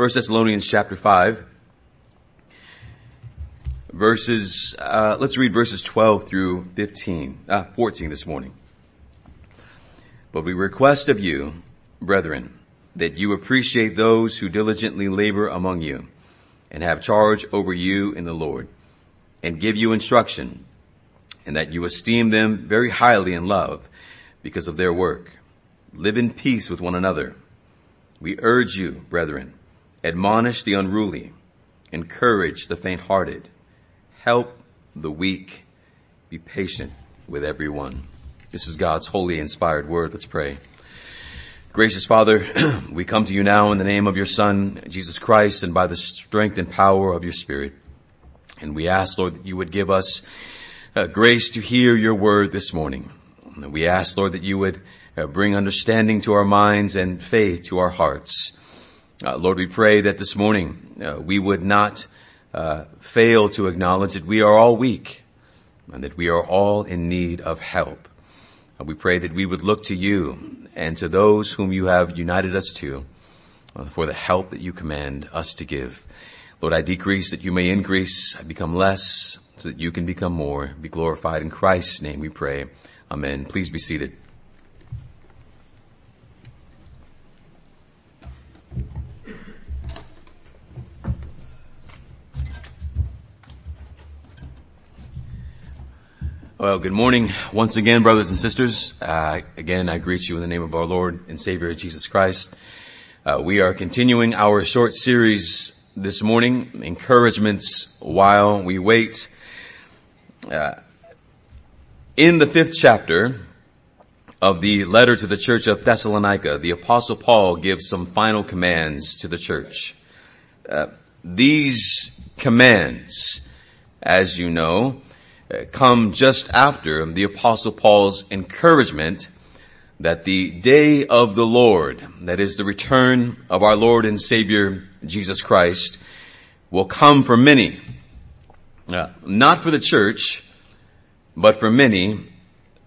1 Thessalonians chapter 5, verses, uh, let's read verses 12 through 15, uh, 14 this morning. But we request of you, brethren, that you appreciate those who diligently labor among you and have charge over you in the Lord and give you instruction and that you esteem them very highly in love because of their work. Live in peace with one another. We urge you, brethren, admonish the unruly, encourage the faint-hearted, help the weak, be patient with everyone. This is God's holy inspired word. Let's pray. Gracious Father, we come to you now in the name of your Son, Jesus Christ, and by the strength and power of your Spirit. And we ask, Lord, that you would give us uh, grace to hear your word this morning. And We ask, Lord, that you would uh, bring understanding to our minds and faith to our hearts. Uh, Lord, we pray that this morning uh, we would not uh, fail to acknowledge that we are all weak and that we are all in need of help. Uh, we pray that we would look to you and to those whom you have united us to uh, for the help that you command us to give. Lord, I decrease that you may increase. I become less so that you can become more. Be glorified in Christ's name we pray. Amen. Please be seated. Well, good morning once again, brothers and sisters. Uh, again, I greet you in the name of our Lord and Savior Jesus Christ. Uh, we are continuing our short series this morning, encouragements while we wait. Uh, in the fifth chapter of the letter to the church of Thessalonica, the apostle Paul gives some final commands to the church. Uh, these commands, as you know, come just after the apostle Paul's encouragement that the day of the Lord, that is the return of our Lord and Savior Jesus Christ, will come for many. Uh, not for the church, but for many,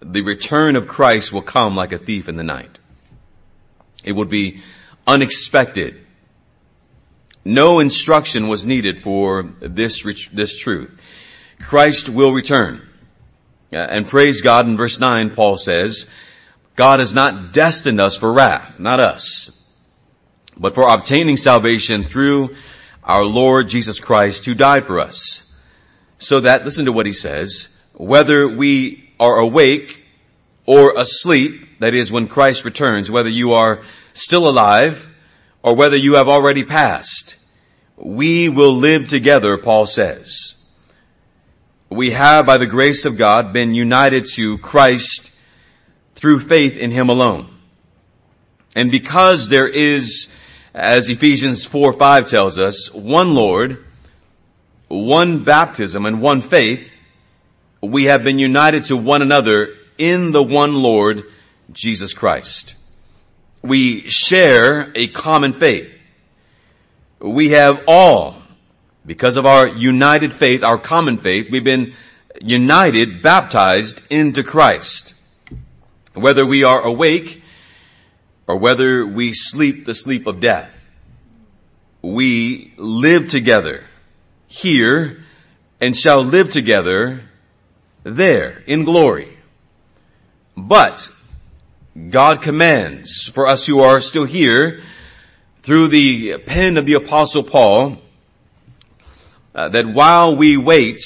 the return of Christ will come like a thief in the night. It would be unexpected. No instruction was needed for this, this truth. Christ will return. Uh, and praise God in verse 9, Paul says, God has not destined us for wrath, not us, but for obtaining salvation through our Lord Jesus Christ who died for us. So that, listen to what he says, whether we are awake or asleep, that is when Christ returns, whether you are still alive or whether you have already passed, we will live together, Paul says we have, by the grace of God, been united to Christ through faith in Him alone. And because there is, as Ephesians 4, 5 tells us, one Lord, one baptism, and one faith, we have been united to one another in the one Lord, Jesus Christ. We share a common faith. We have all because of our united faith, our common faith, we've been united, baptized into Christ. Whether we are awake or whether we sleep the sleep of death, we live together here and shall live together there in glory. But God commands for us who are still here through the pen of the apostle Paul uh, that while we wait,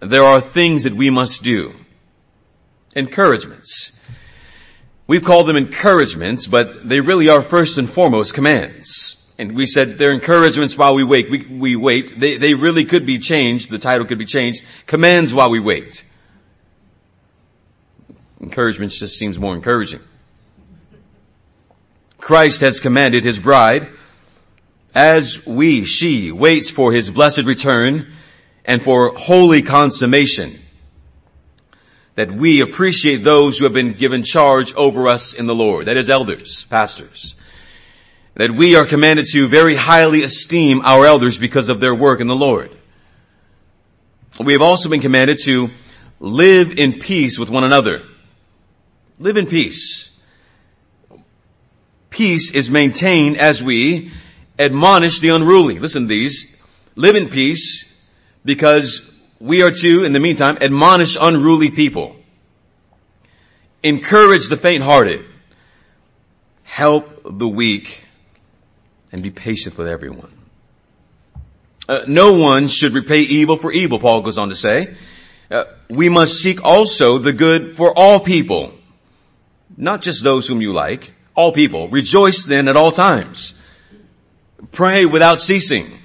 there are things that we must do. Encouragements. We've called them encouragements, but they really are first and foremost commands. And we said they're encouragements while we wait. We, we wait. They, they really could be changed. The title could be changed. Commands while we wait. Encouragements just seems more encouraging. Christ has commanded his bride as we, she, waits for his blessed return and for holy consummation, that we appreciate those who have been given charge over us in the Lord, that is elders, pastors, that we are commanded to very highly esteem our elders because of their work in the Lord. We have also been commanded to live in peace with one another. Live in peace. Peace is maintained as we admonish the unruly. Listen to these. Live in peace because we are to, in the meantime, admonish unruly people. Encourage the faint-hearted. Help the weak and be patient with everyone. Uh, no one should repay evil for evil, Paul goes on to say. Uh, we must seek also the good for all people, not just those whom you like, all people. Rejoice then at all times. Pray without ceasing.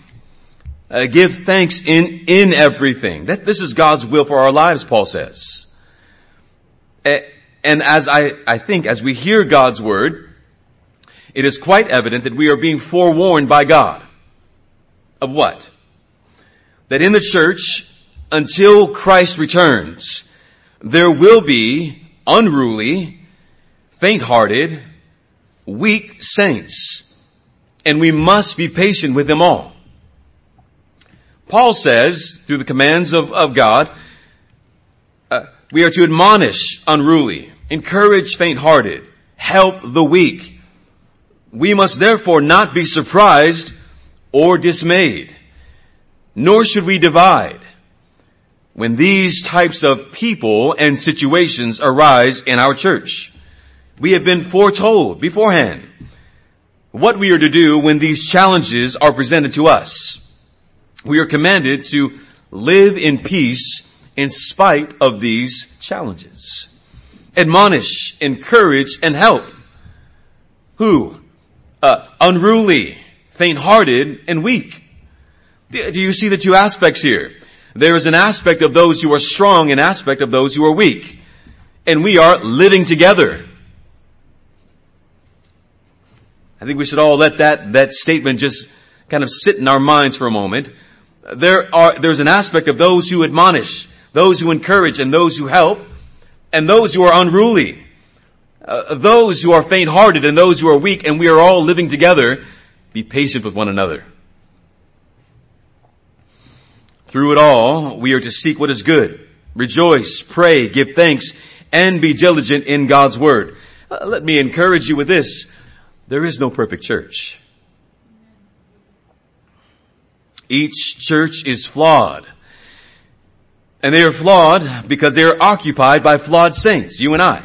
Uh, give thanks in, in everything. That, this is God's will for our lives, Paul says. And as I, I think, as we hear God's word, it is quite evident that we are being forewarned by God. Of what? That in the church, until Christ returns, there will be unruly, faint-hearted, weak saints. And we must be patient with them all. Paul says, through the commands of, of God, uh, we are to admonish unruly, encourage faint-hearted, help the weak. We must therefore not be surprised or dismayed, nor should we divide when these types of people and situations arise in our church. We have been foretold beforehand what we are to do when these challenges are presented to us. We are commanded to live in peace in spite of these challenges. Admonish, encourage, and help. Who? Uh, unruly, faint-hearted, and weak. Do you see the two aspects here? There is an aspect of those who are strong, an aspect of those who are weak. And we are living together. I think we should all let that, that statement just kind of sit in our minds for a moment. There are, there's an aspect of those who admonish, those who encourage, and those who help, and those who are unruly, uh, those who are faint-hearted, and those who are weak, and we are all living together. Be patient with one another. Through it all, we are to seek what is good, rejoice, pray, give thanks, and be diligent in God's Word. Uh, let me encourage you with this. There is no perfect church. Each church is flawed. And they are flawed because they are occupied by flawed saints, you and I,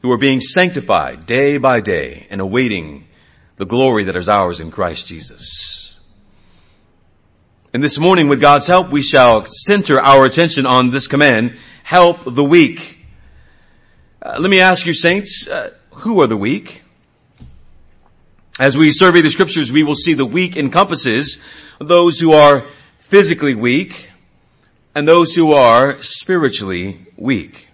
who are being sanctified day by day and awaiting the glory that is ours in Christ Jesus. And this morning, with God's help, we shall center our attention on this command, help the weak. Uh, let me ask you saints, uh, who are the weak? As we survey the scriptures, we will see the weak encompasses those who are physically weak and those who are spiritually weak.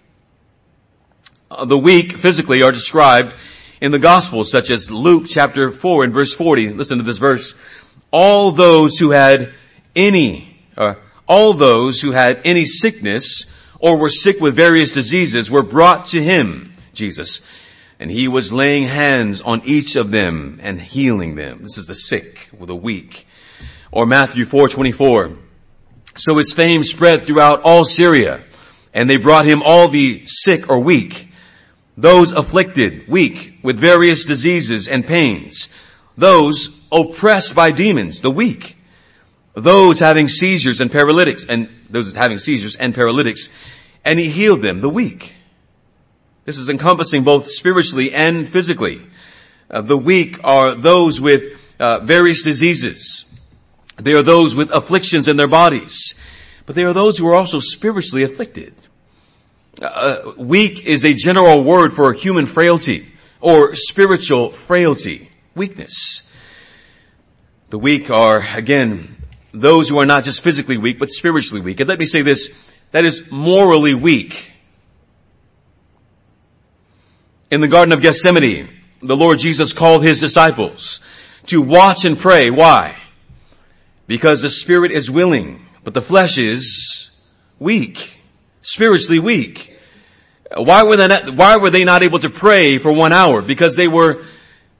Uh, the weak physically are described in the Gospels, such as Luke chapter 4 and verse 40. Listen to this verse. All those who had any, uh, all those who had any sickness or were sick with various diseases were brought to him, Jesus, and he was laying hands on each of them and healing them. This is the sick or the weak. Or Matthew 4:24. So his fame spread throughout all Syria, and they brought him all the sick or weak, those afflicted, weak, with various diseases and pains, those oppressed by demons, the weak, those having seizures and paralytics, and those having seizures and paralytics, and he healed them, the weak. This is encompassing both spiritually and physically. Uh, the weak are those with uh, various diseases. They are those with afflictions in their bodies. But they are those who are also spiritually afflicted. Uh, uh weak is a general word for human frailty or spiritual frailty, weakness. The weak are, again, those who are not just physically weak, but spiritually weak. And let me say this, that is morally weak. In the Garden of Gethsemane, the Lord Jesus called his disciples to watch and pray. Why? Because the spirit is willing, but the flesh is weak, spiritually weak. Why were they not, why were they not able to pray for one hour? Because they were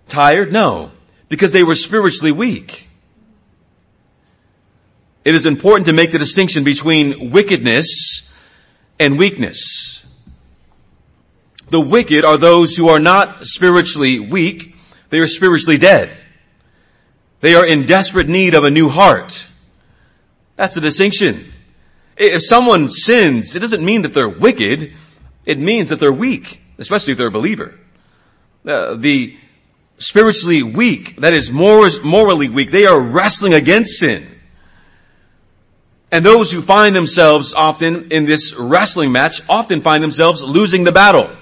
tired? No. Because they were spiritually weak. It is important to make the distinction between wickedness and weakness. The wicked are those who are not spiritually weak, they are spiritually dead. They are in desperate need of a new heart. That's the distinction. If someone sins, it doesn't mean that they're wicked. It means that they're weak, especially if they're a believer. Uh, the spiritually weak, that is morally weak, they are wrestling against sin. And those who find themselves often in this wrestling match often find themselves losing the battle.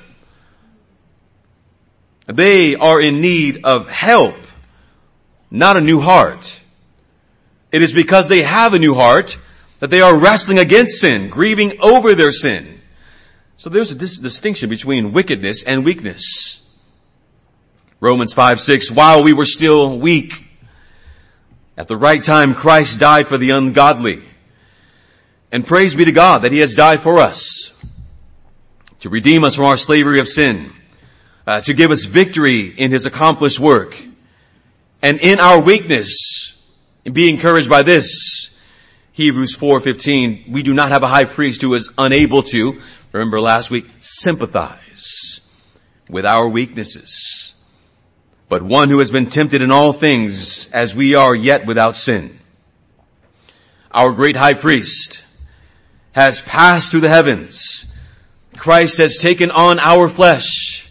They are in need of help, not a new heart. It is because they have a new heart that they are wrestling against sin, grieving over their sin. So there's a dis- distinction between wickedness and weakness. Romans 5, 6, while we were still weak, at the right time Christ died for the ungodly. And praise be to God that He has died for us to redeem us from our slavery of sin, uh, to give us victory in His accomplished work. And in our weakness, be encouraged by this, Hebrews 4:15, we do not have a high priest who is unable to, remember last week, sympathize with our weaknesses, but one who has been tempted in all things as we are yet without sin. Our great high priest, has passed through the heavens. Christ has taken on our flesh.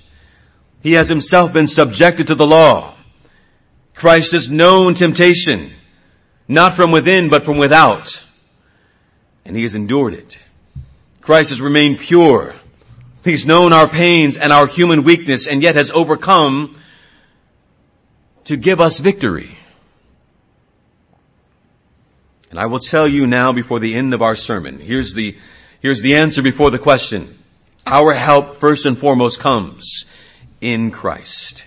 He has himself been subjected to the law. Christ has known temptation, not from within, but from without. And he has endured it. Christ has remained pure. He's known our pains and our human weakness and yet has overcome to give us victory. And I will tell you now before the end of our sermon. Here's the, here's the answer before the question. Our help first and foremost comes in Christ.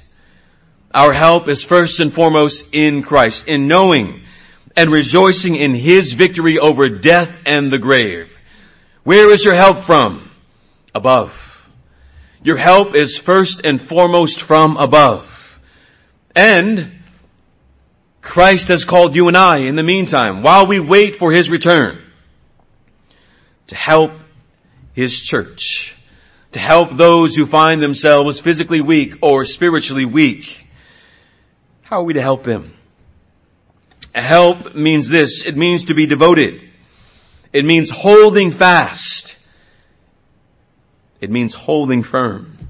Our help is first and foremost in Christ, in knowing and rejoicing in His victory over death and the grave. Where is your help from? Above. Your help is first and foremost from above. And Christ has called you and I in the meantime, while we wait for His return, to help His church, to help those who find themselves physically weak or spiritually weak. How are we to help them? Help means this, it means to be devoted. It means holding fast. It means holding firm.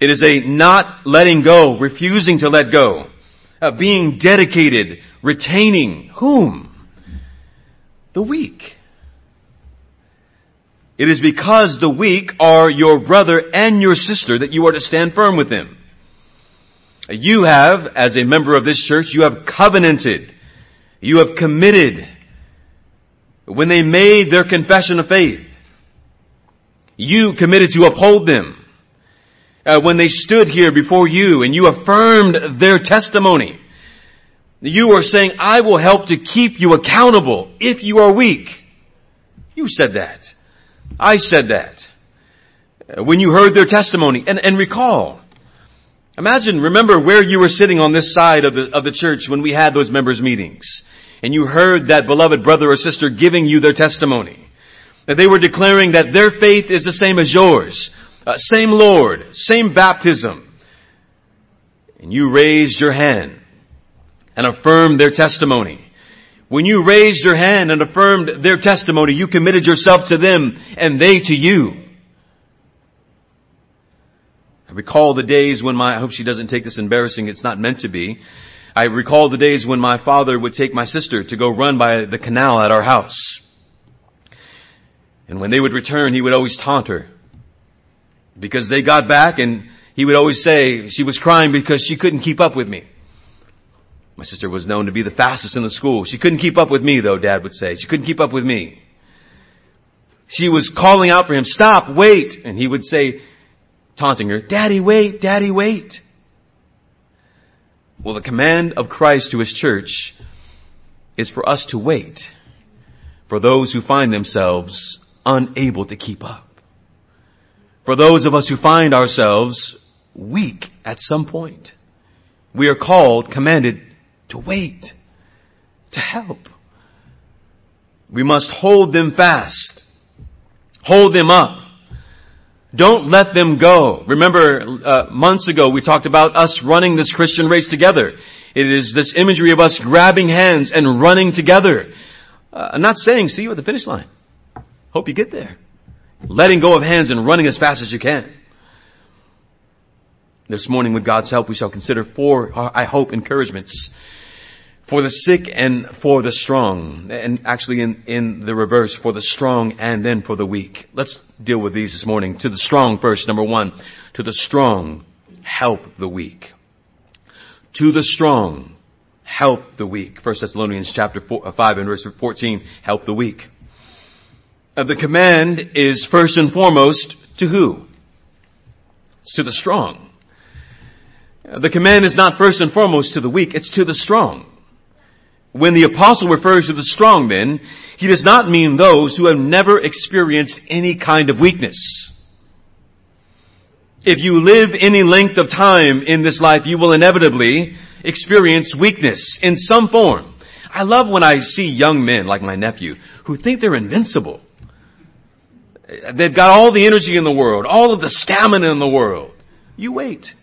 It is a not letting go, refusing to let go uh, being dedicated, retaining whom? The weak. It is because the weak are your brother and your sister that you are to stand firm with them. You have, as a member of this church, you have covenanted, you have committed when they made their confession of faith. You committed to uphold them uh, when they stood here before you and you affirmed their testimony. You are saying, I will help to keep you accountable if you are weak. You said that. I said that. Uh, when you heard their testimony and, and recall, imagine, remember where you were sitting on this side of the, of the church when we had those members meetings and you heard that beloved brother or sister giving you their testimony. That they were declaring that their faith is the same as yours. Uh, same Lord, same baptism. And you raised your hand and affirmed their testimony. When you raised your hand and affirmed their testimony, you committed yourself to them and they to you. I recall the days when my, I hope she doesn't take this embarrassing, it's not meant to be. I recall the days when my father would take my sister to go run by the canal at our house. And when they would return, he would always taunt her because they got back and he would always say she was crying because she couldn't keep up with me. My sister was known to be the fastest in the school. She couldn't keep up with me though, dad would say. She couldn't keep up with me. She was calling out for him, stop, wait. And he would say, taunting her, daddy wait, daddy wait. Well, the command of Christ to his church is for us to wait for those who find themselves unable to keep up for those of us who find ourselves weak at some point. We are called, commanded to wait, to help. We must hold them fast. Hold them up. Don't let them go. Remember, uh, months ago we talked about us running this Christian race together. It is this imagery of us grabbing hands and running together. Uh, I'm not saying see you at the finish line. Hope you get there. Letting go of hands and running as fast as you can. This morning with God's help we shall consider four, I hope, encouragements for the sick and for the strong. And actually in, in the reverse, for the strong and then for the weak. Let's deal with these this morning. To the strong first, number one. To the strong, help the weak. To the strong, help the weak. First Thessalonians chapter four, uh, 5 and verse 14, help the weak. Uh, the command is first and foremost to who? It's to the strong. Uh, the command is not first and foremost to the weak, it's to the strong. When the apostle refers to the strong men, he does not mean those who have never experienced any kind of weakness. If you live any length of time in this life, you will inevitably experience weakness in some form. I love when I see young men like my nephew who think they're invincible. They've got all the energy in the world, all of the stamina in the world. You wait.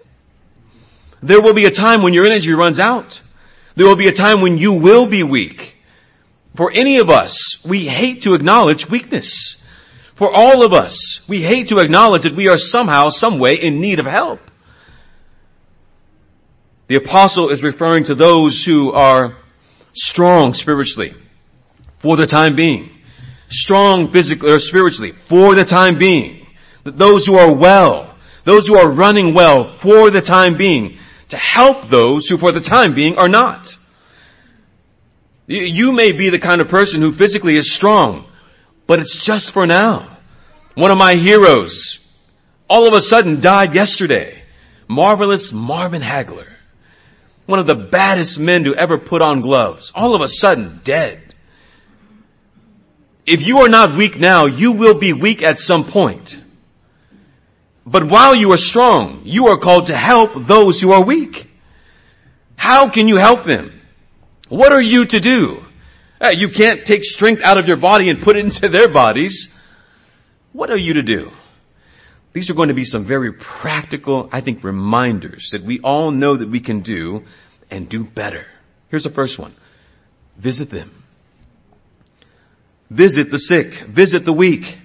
There will be a time when your energy runs out. There will be a time when you will be weak. For any of us, we hate to acknowledge weakness. For all of us, we hate to acknowledge that we are somehow, some way in need of help. The apostle is referring to those who are strong spiritually for the time being. Strong physically or spiritually for the time being. Those who are well, those who are running well for the time being to help those who for the time being are not. You may be the kind of person who physically is strong, but it's just for now. One of my heroes all of a sudden died yesterday. Marvelous Marvin Hagler. One of the baddest men to ever put on gloves. All of a sudden dead. If you are not weak now, you will be weak at some point. But while you are strong, you are called to help those who are weak. How can you help them? What are you to do? Uh, you can't take strength out of your body and put it into their bodies. What are you to do? These are going to be some very practical, I think, reminders that we all know that we can do and do better. Here's the first one. Visit them. Visit the sick. Visit the weak.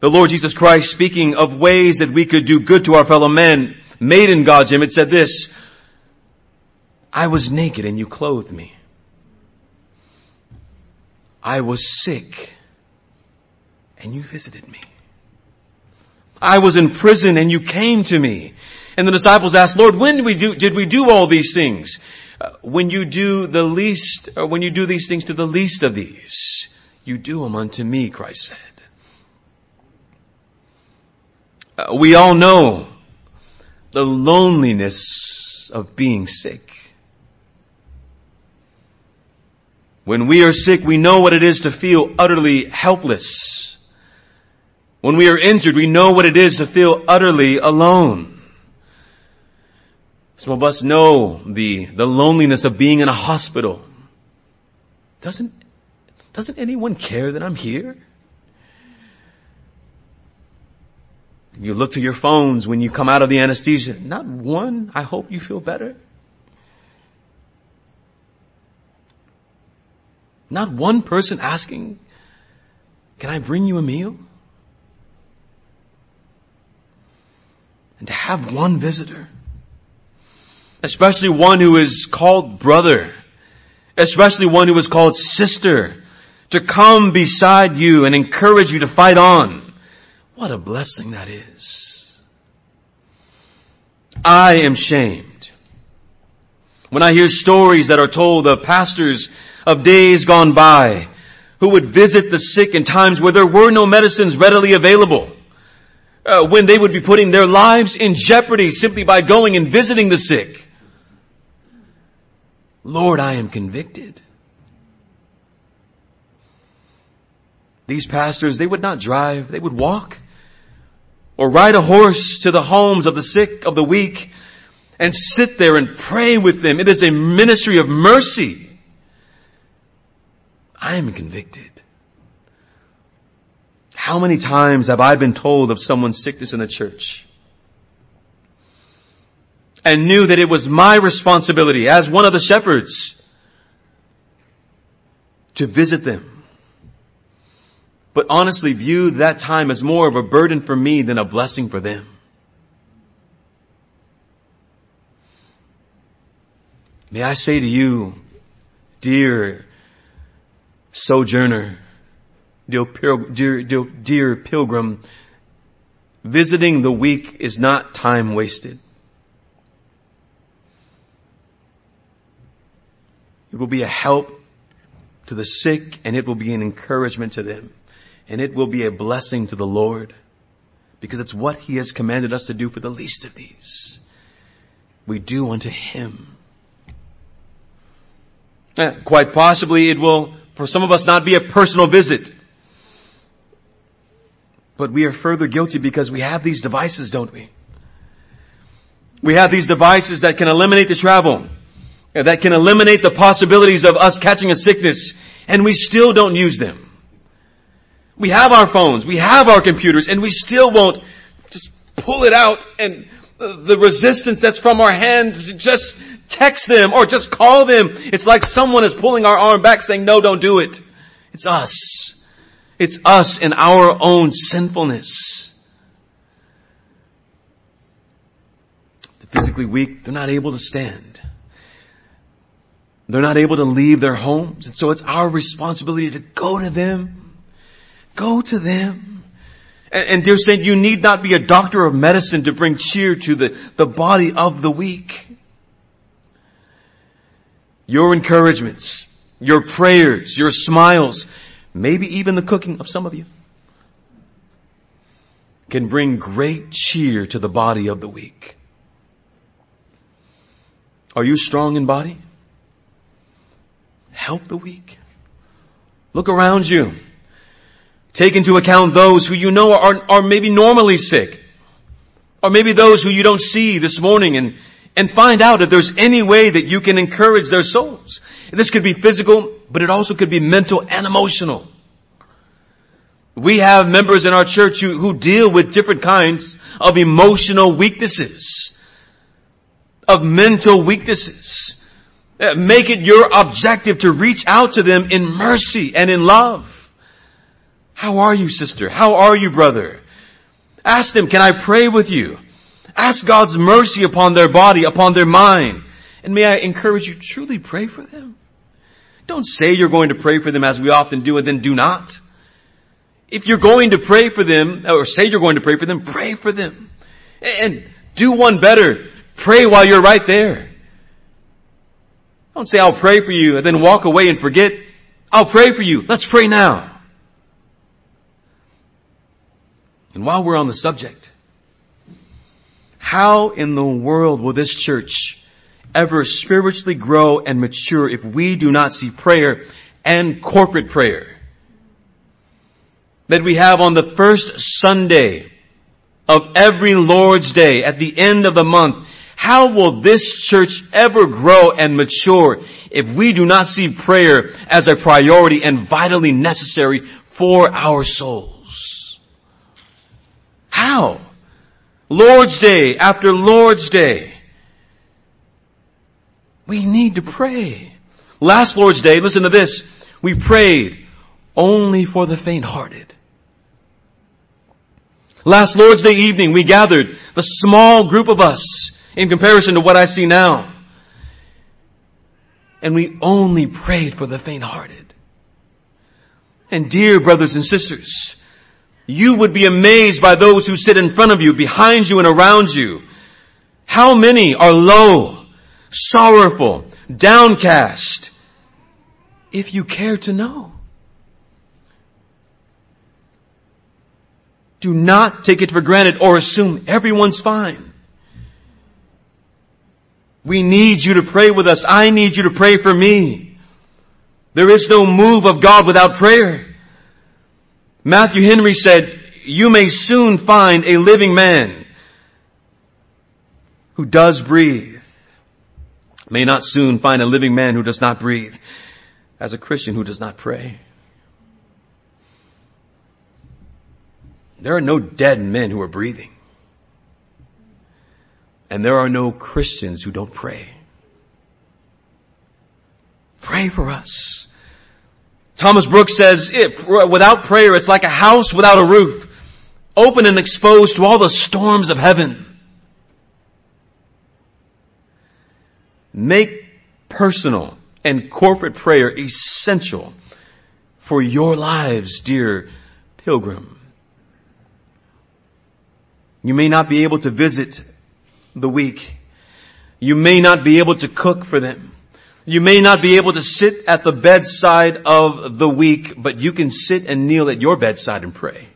The Lord Jesus Christ speaking of ways that we could do good to our fellow men made in God's image said this, I was naked and you clothed me. I was sick and you visited me. I was in prison and you came to me. And the disciples asked, Lord, when did we do, did we do all these things? Uh, when you do the least, or when you do these things to the least of these, you do them unto me, Christ said. Uh, we all know the loneliness of being sick. When we are sick, we know what it is to feel utterly helpless. When we are injured, we know what it is to feel utterly alone. Some of us know the, the loneliness of being in a hospital. Doesn't, doesn't anyone care that I'm here? You look to your phones when you come out of the anesthesia. Not one, I hope you feel better. Not one person asking, can I bring you a meal? And to have one visitor, especially one who is called brother, especially one who is called sister, to come beside you and encourage you to fight on what a blessing that is. I am shamed. When I hear stories that are told of pastors of days gone by who would visit the sick in times where there were no medicines readily available, uh, when they would be putting their lives in jeopardy simply by going and visiting the sick. Lord, I am convicted. These pastors, they would not drive, they would walk or ride a horse to the homes of the sick, of the weak, and sit there and pray with them. It is a ministry of mercy. I am convicted. How many times have I been told of someone's sickness in the church? and knew that it was my responsibility as one of the shepherds to visit them. But honestly viewed that time as more of a burden for me than a blessing for them. May I say to you, dear sojourner, dear, dear, dear, dear pilgrim, visiting the weak is not time wasted. It will be a help to the sick and it will be an encouragement to them. And it will be a blessing to the Lord because it's what He has commanded us to do for the least of these. We do unto Him. Eh, quite possibly it will, for some of us, not be a personal visit. But we are further guilty because we have these devices, don't we? We have these devices that can eliminate the travel that can eliminate the possibilities of us catching a sickness and we still don't use them. We have our phones, we have our computers and we still won't just pull it out and uh, the resistance that's from our hands, just text them or just call them. It's like someone is pulling our arm back saying, no, don't do it. It's us. It's us in our own sinfulness. The physically weak, they're not able to stand. They're not able to leave their homes. And so it's our responsibility to go to them. Go to them. And, and dear saint, you need not be a doctor of medicine to bring cheer to the, the body of the weak. Your encouragements, your prayers, your smiles, maybe even the cooking of some of you can bring great cheer to the body of the weak. Are you strong in body? Help the weak. Look around you. Take into account those who you know are, are maybe normally sick. Or maybe those who you don't see this morning and, and find out if there's any way that you can encourage their souls. This could be physical, but it also could be mental and emotional. We have members in our church who, who deal with different kinds of emotional weaknesses, of mental weaknesses. Make it your objective to reach out to them in mercy and in love. How are you, sister? How are you, brother? Ask them, can I pray with you? Ask God's mercy upon their body, upon their mind. And may I encourage you, truly pray for them. Don't say you're going to pray for them as we often do and then do not. If you're going to pray for them, or say you're going to pray for them, pray for them. And do one better. Pray while you're right there. Don't say, I'll pray for you and then walk away and forget. I'll pray for you. Let's pray now. And while we're on the subject, how in the world will this church ever spiritually grow and mature if we do not see prayer and corporate prayer that we have on the first Sunday of every Lord's Day at the end of the month how will this church ever grow and mature if we do not see prayer as a priority and vitally necessary for our souls? How? Lord's Day after Lord's Day. We need to pray. Last Lord's Day, listen to this. We prayed only for the faint-hearted. Last Lord's Day evening, we gathered the small group of us in comparison to what I see now. And we only prayed for the faint-hearted. And dear brothers and sisters, you would be amazed by those who sit in front of you, behind you and around you. How many are low, sorrowful, downcast, if you care to know? Do not take it for granted or assume everyone's fine. We need you to pray with us. I need you to pray for me. There is no move of God without prayer. Matthew Henry said, you may soon find a living man who does breathe. May not soon find a living man who does not breathe as a Christian who does not pray. There are no dead men who are breathing. And there are no Christians who don't pray. Pray for us. Thomas Brooks says, without prayer, it's like a house without a roof, open and exposed to all the storms of heaven. Make personal and corporate prayer essential for your lives, dear pilgrim. You may not be able to visit the weak. You may not be able to cook for them. You may not be able to sit at the bedside of the weak, but you can sit and kneel at your bedside and pray.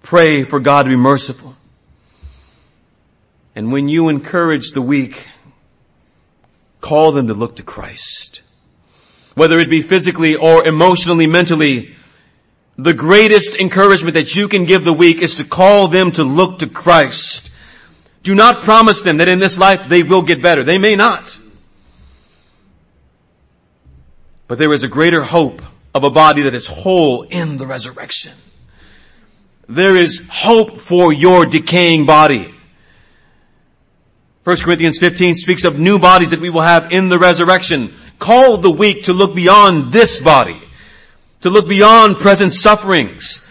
Pray for God to be merciful. And when you encourage the weak, call them to look to Christ. Whether it be physically or emotionally, mentally, the greatest encouragement that you can give the weak is to call them to look to Christ. Do not promise them that in this life they will get better. They may not. But there is a greater hope of a body that is whole in the resurrection. There is hope for your decaying body. 1 Corinthians 15 speaks of new bodies that we will have in the resurrection. Call the weak to look beyond this body, to look beyond present sufferings,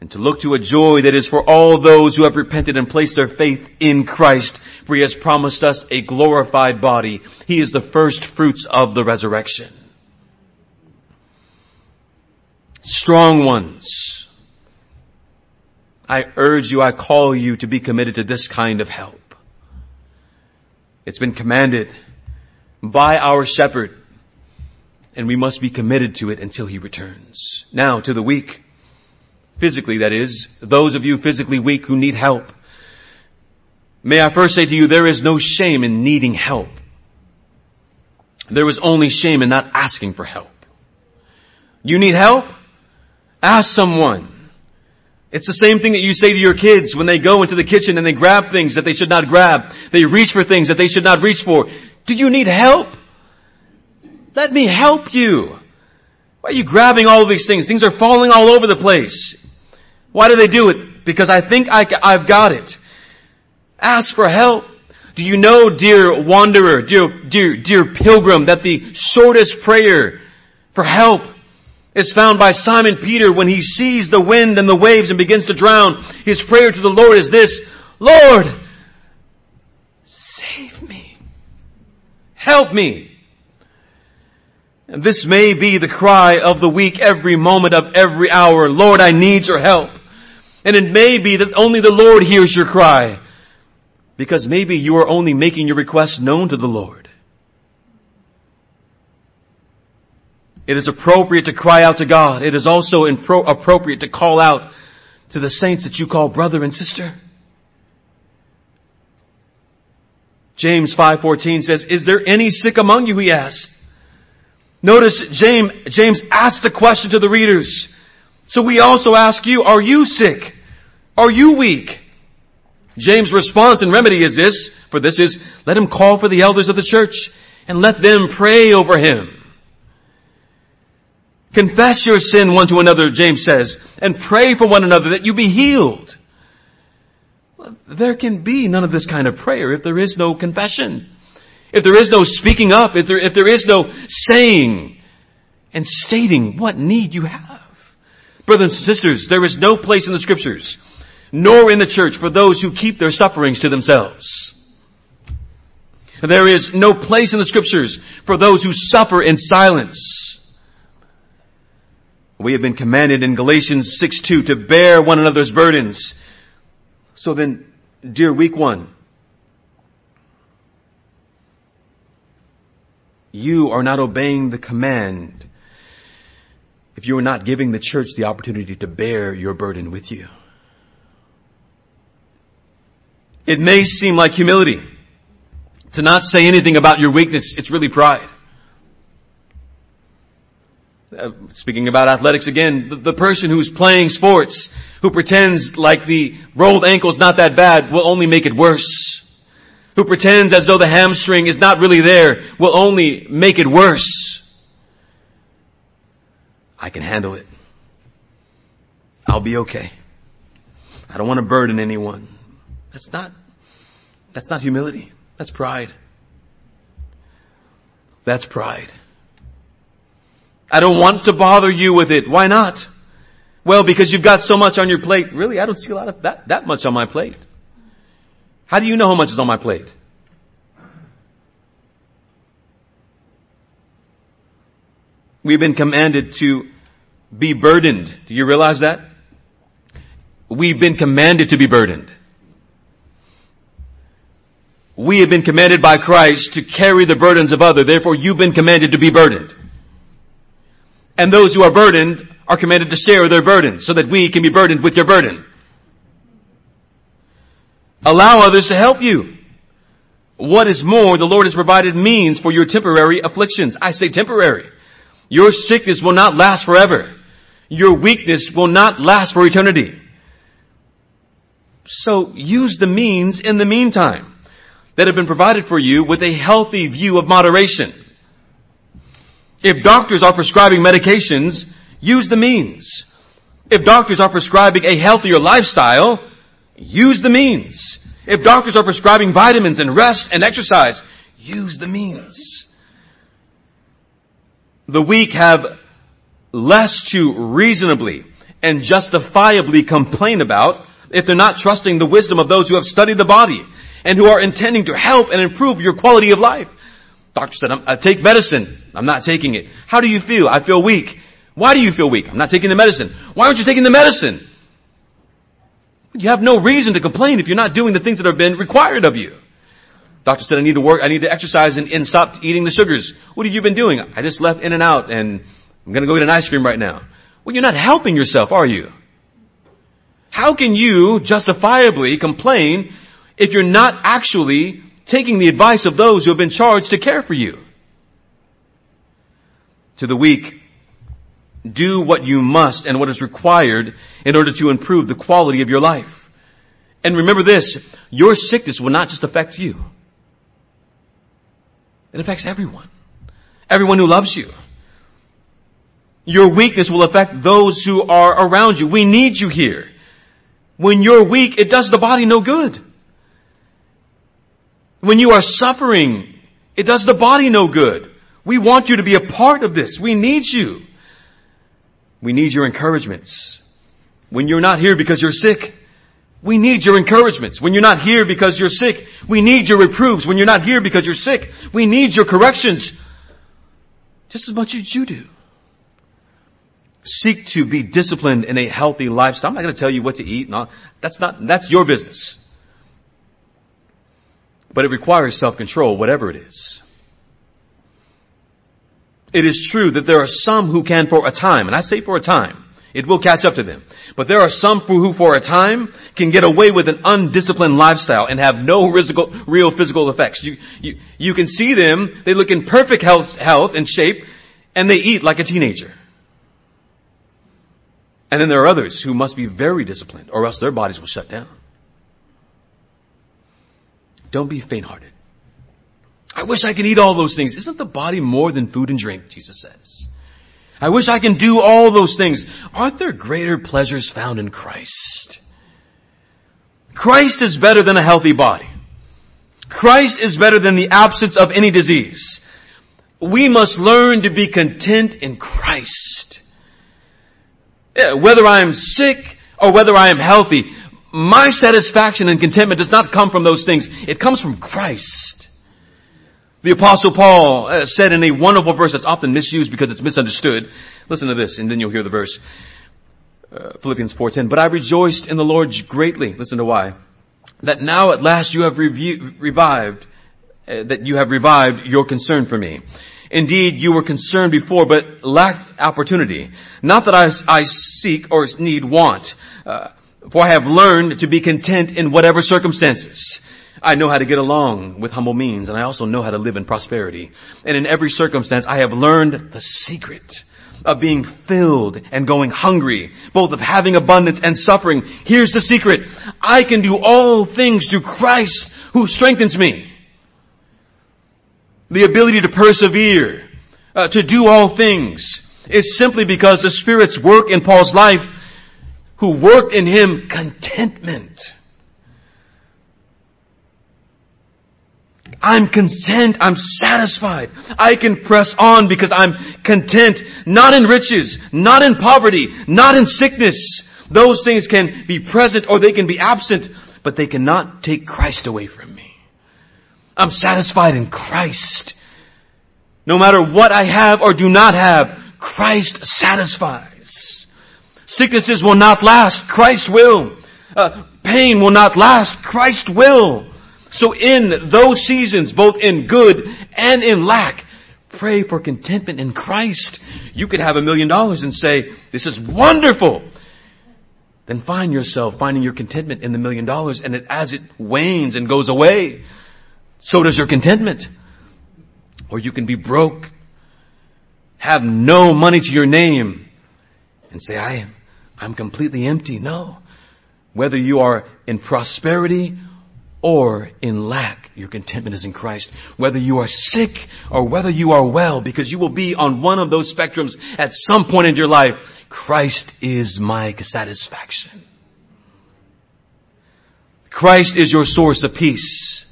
and to look to a joy that is for all those who have repented and placed their faith in Christ, for he has promised us a glorified body. He is the first fruits of the resurrection. Strong ones, I urge you, I call you to be committed to this kind of help. It's been commanded by our shepherd and we must be committed to it until he returns. Now to the weak, physically that is, those of you physically weak who need help. May I first say to you, there is no shame in needing help. There is only shame in not asking for help. You need help? Ask someone. It's the same thing that you say to your kids when they go into the kitchen and they grab things that they should not grab. They reach for things that they should not reach for. Do you need help? Let me help you. Why are you grabbing all these things? Things are falling all over the place. Why do they do it? Because I think I, I've got it. Ask for help. Do you know, dear wanderer, dear, dear, dear pilgrim, that the shortest prayer for help is found by Simon Peter when he sees the wind and the waves and begins to drown. His prayer to the Lord is this, Lord, save me. Help me. And this may be the cry of the weak every moment of every hour. Lord, I need your help. And it may be that only the Lord hears your cry because maybe you are only making your request known to the Lord. It is appropriate to cry out to God. It is also appropriate to call out to the saints that you call brother and sister. James 5:14 says, "Is there any sick among you?" he asked. Notice James James asked the question to the readers. So we also ask you, are you sick? Are you weak? James' response and remedy is this, for this is, let him call for the elders of the church and let them pray over him Confess your sin one to another, James says, and pray for one another that you be healed. There can be none of this kind of prayer if there is no confession. If there is no speaking up, if there, if there is no saying and stating what need you have. Brothers and sisters, there is no place in the scriptures, nor in the church for those who keep their sufferings to themselves. There is no place in the scriptures for those who suffer in silence. We have been commanded in Galatians 6 2 to bear one another's burdens. So then, dear weak one, you are not obeying the command if you are not giving the church the opportunity to bear your burden with you. It may seem like humility to not say anything about your weakness. It's really pride. Uh, speaking about athletics again, the, the, person who's playing sports, who pretends like the rolled ankle's not that bad, will only make it worse. Who pretends as though the hamstring is not really there, will only make it worse. I can handle it. I'll be okay. I don't want to burden anyone. That's not, that's not humility. That's pride. That's pride. I don't want to bother you with it. Why not? Well, because you've got so much on your plate. Really, I don't see a lot of that, that much on my plate. How do you know how much is on my plate? We've been commanded to be burdened. Do you realize that? We've been commanded to be burdened. We have been commanded by Christ to carry the burdens of others. Therefore, you've been commanded to be burdened. And those who are burdened are commanded to share their burden so that we can be burdened with your burden. Allow others to help you. What is more, the Lord has provided means for your temporary afflictions. I say temporary. Your sickness will not last forever. Your weakness will not last for eternity. So use the means in the meantime that have been provided for you with a healthy view of moderation. If doctors are prescribing medications, use the means. If doctors are prescribing a healthier lifestyle, use the means. If doctors are prescribing vitamins and rest and exercise, use the means. The weak have less to reasonably and justifiably complain about if they're not trusting the wisdom of those who have studied the body and who are intending to help and improve your quality of life. Doctor said, I take medicine. I'm not taking it. How do you feel? I feel weak. Why do you feel weak? I'm not taking the medicine. Why aren't you taking the medicine? You have no reason to complain if you're not doing the things that have been required of you. Doctor said, I need to work, I need to exercise and, and stop eating the sugars. What have you been doing? I just left In-N-Out and I'm gonna go get an ice cream right now. Well, you're not helping yourself, are you? How can you justifiably complain if you're not actually taking the advice of those who have been charged to care for you? To the weak, do what you must and what is required in order to improve the quality of your life. And remember this, your sickness will not just affect you. It affects everyone. Everyone who loves you. Your weakness will affect those who are around you. We need you here. When you're weak, it does the body no good. When you are suffering, it does the body no good. We want you to be a part of this. We need you. We need your encouragements. When you're not here because you're sick, we need your encouragements. When you're not here because you're sick, we need your reproofs. When you're not here because you're sick, we need your corrections just as much as you do. Seek to be disciplined in a healthy lifestyle. I'm not going to tell you what to eat. That's not, that's your business. But it requires self-control, whatever it is. It is true that there are some who can for a time, and I say for a time, it will catch up to them. But there are some who for a time can get away with an undisciplined lifestyle and have no real physical effects. You, you, you can see them, they look in perfect health, health and shape, and they eat like a teenager. And then there are others who must be very disciplined or else their bodies will shut down. Don't be faint-hearted. I wish I could eat all those things. Isn't the body more than food and drink, Jesus says? I wish I can do all those things. Aren't there greater pleasures found in Christ? Christ is better than a healthy body. Christ is better than the absence of any disease. We must learn to be content in Christ. Whether I am sick or whether I am healthy, my satisfaction and contentment does not come from those things. It comes from Christ. The apostle Paul uh, said in a wonderful verse that's often misused because it's misunderstood. Listen to this and then you'll hear the verse. Uh, Philippians 4.10. But I rejoiced in the Lord greatly. Listen to why. That now at last you have revived, uh, that you have revived your concern for me. Indeed, you were concerned before, but lacked opportunity. Not that I, I seek or need want, uh, for I have learned to be content in whatever circumstances. I know how to get along with humble means, and I also know how to live in prosperity. And in every circumstance, I have learned the secret of being filled and going hungry, both of having abundance and suffering. Here's the secret. I can do all things through Christ who strengthens me the ability to persevere, uh, to do all things is simply because the Spirit's work in Paul's life who worked in him contentment. I'm content. I'm satisfied. I can press on because I'm content, not in riches, not in poverty, not in sickness. Those things can be present or they can be absent, but they cannot take Christ away from me. I'm satisfied in Christ. No matter what I have or do not have, Christ satisfies. Sicknesses will not last. Christ will. Uh, pain will not last. Christ will. So in those seasons, both in good and in lack, pray for contentment in Christ. You could have a million dollars and say, this is wonderful. Then find yourself finding your contentment in the million dollars and it, as it wanes and goes away, so does your contentment. Or you can be broke, have no money to your name, and say, I am, I'm completely empty. No. Whether you are in prosperity or in lack, your contentment is in Christ. Whether you are sick or whether you are well, because you will be on one of those spectrums at some point in your life, Christ is my satisfaction. Christ is your source of peace.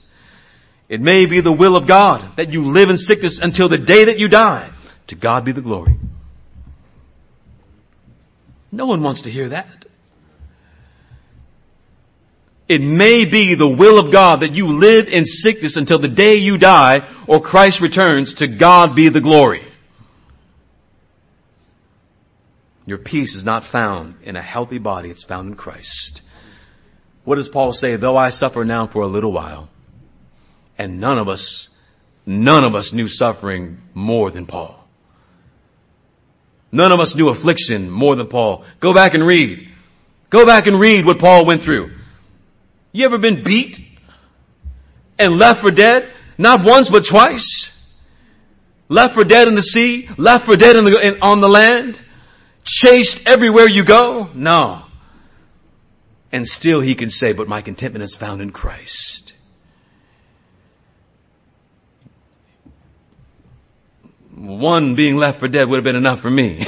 It may be the will of God that you live in sickness until the day that you die. To God be the glory. No one wants to hear that. It may be the will of God that you live in sickness until the day you die or Christ returns. To God be the glory. Your peace is not found in a healthy body. It's found in Christ. What does Paul say? Though I suffer now for a little while, and none of us, none of us knew suffering more than Paul. None of us knew affliction more than Paul. Go back and read. Go back and read what Paul went through. You ever been beat and left for dead? Not once, but twice. Left for dead in the sea, left for dead the, in, on the land, chased everywhere you go? No. And still he can say, but my contentment is found in Christ. One being left for dead would have been enough for me.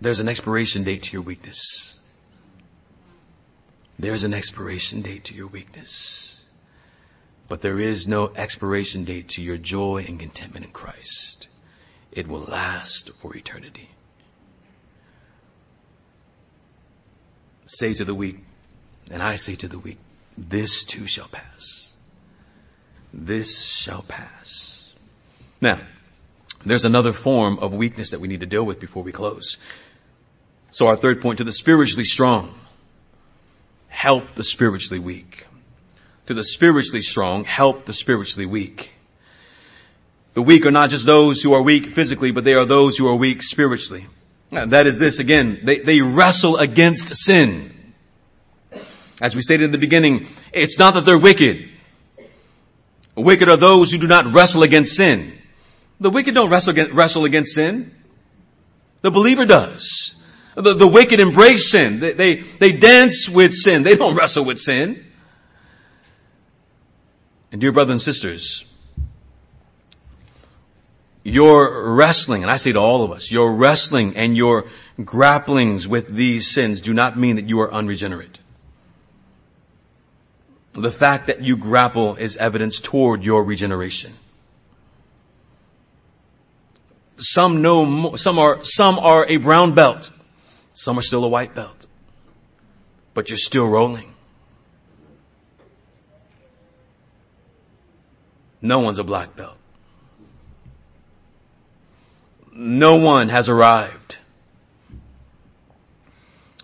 There's an expiration date to your weakness. There's an expiration date to your weakness. But there is no expiration date to your joy and contentment in Christ. It will last for eternity. Say to the weak, and I say to the weak, this too shall pass. This shall pass. Now, there's another form of weakness that we need to deal with before we close. So our third point to the spiritually strong, help the spiritually weak. To the spiritually strong, help the spiritually weak. The weak are not just those who are weak physically, but they are those who are weak spiritually. That is this again, they, they wrestle against sin. As we stated in the beginning, it's not that they're wicked. Wicked are those who do not wrestle against sin. The wicked don't wrestle against, wrestle against sin. The believer does. The, the wicked embrace sin. They, they, they dance with sin. They don't wrestle with sin. And dear brothers and sisters, your wrestling, and I say to all of us, your wrestling and your grapplings with these sins do not mean that you are unregenerate. The fact that you grapple is evidence toward your regeneration. Some know, some are, some are a brown belt. Some are still a white belt. But you're still rolling. No one's a black belt. No one has arrived.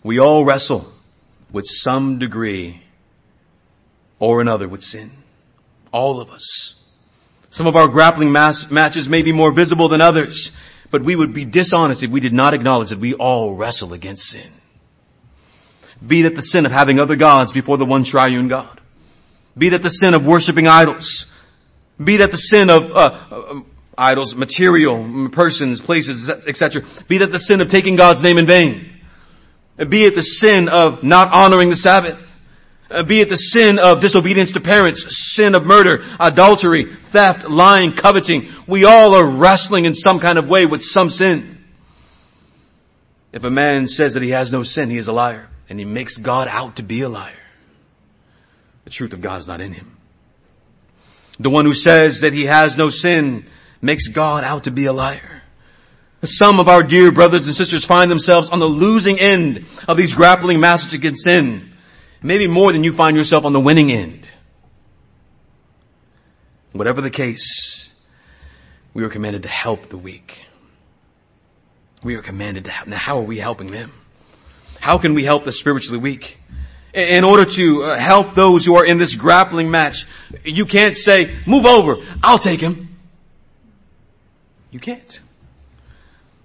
We all wrestle with some degree or another with sin. All of us. Some of our grappling matches may be more visible than others. But we would be dishonest if we did not acknowledge that we all wrestle against sin. Be that the sin of having other gods before the one triune God. Be that the sin of worshiping idols. Be that the sin of uh, uh, idols, material, persons, places, etc. Be that the sin of taking God's name in vain. Be it the sin of not honoring the Sabbath. Uh, be it the sin of disobedience to parents, sin of murder, adultery, theft, lying, coveting. We all are wrestling in some kind of way with some sin. If a man says that he has no sin, he is a liar and he makes God out to be a liar. The truth of God is not in him. The one who says that he has no sin makes God out to be a liar. Some of our dear brothers and sisters find themselves on the losing end of these grappling matches against sin. Maybe more than you find yourself on the winning end. Whatever the case, we are commanded to help the weak. We are commanded to help. Now how are we helping them? How can we help the spiritually weak? In order to uh, help those who are in this grappling match, you can't say, move over, I'll take him. You can't.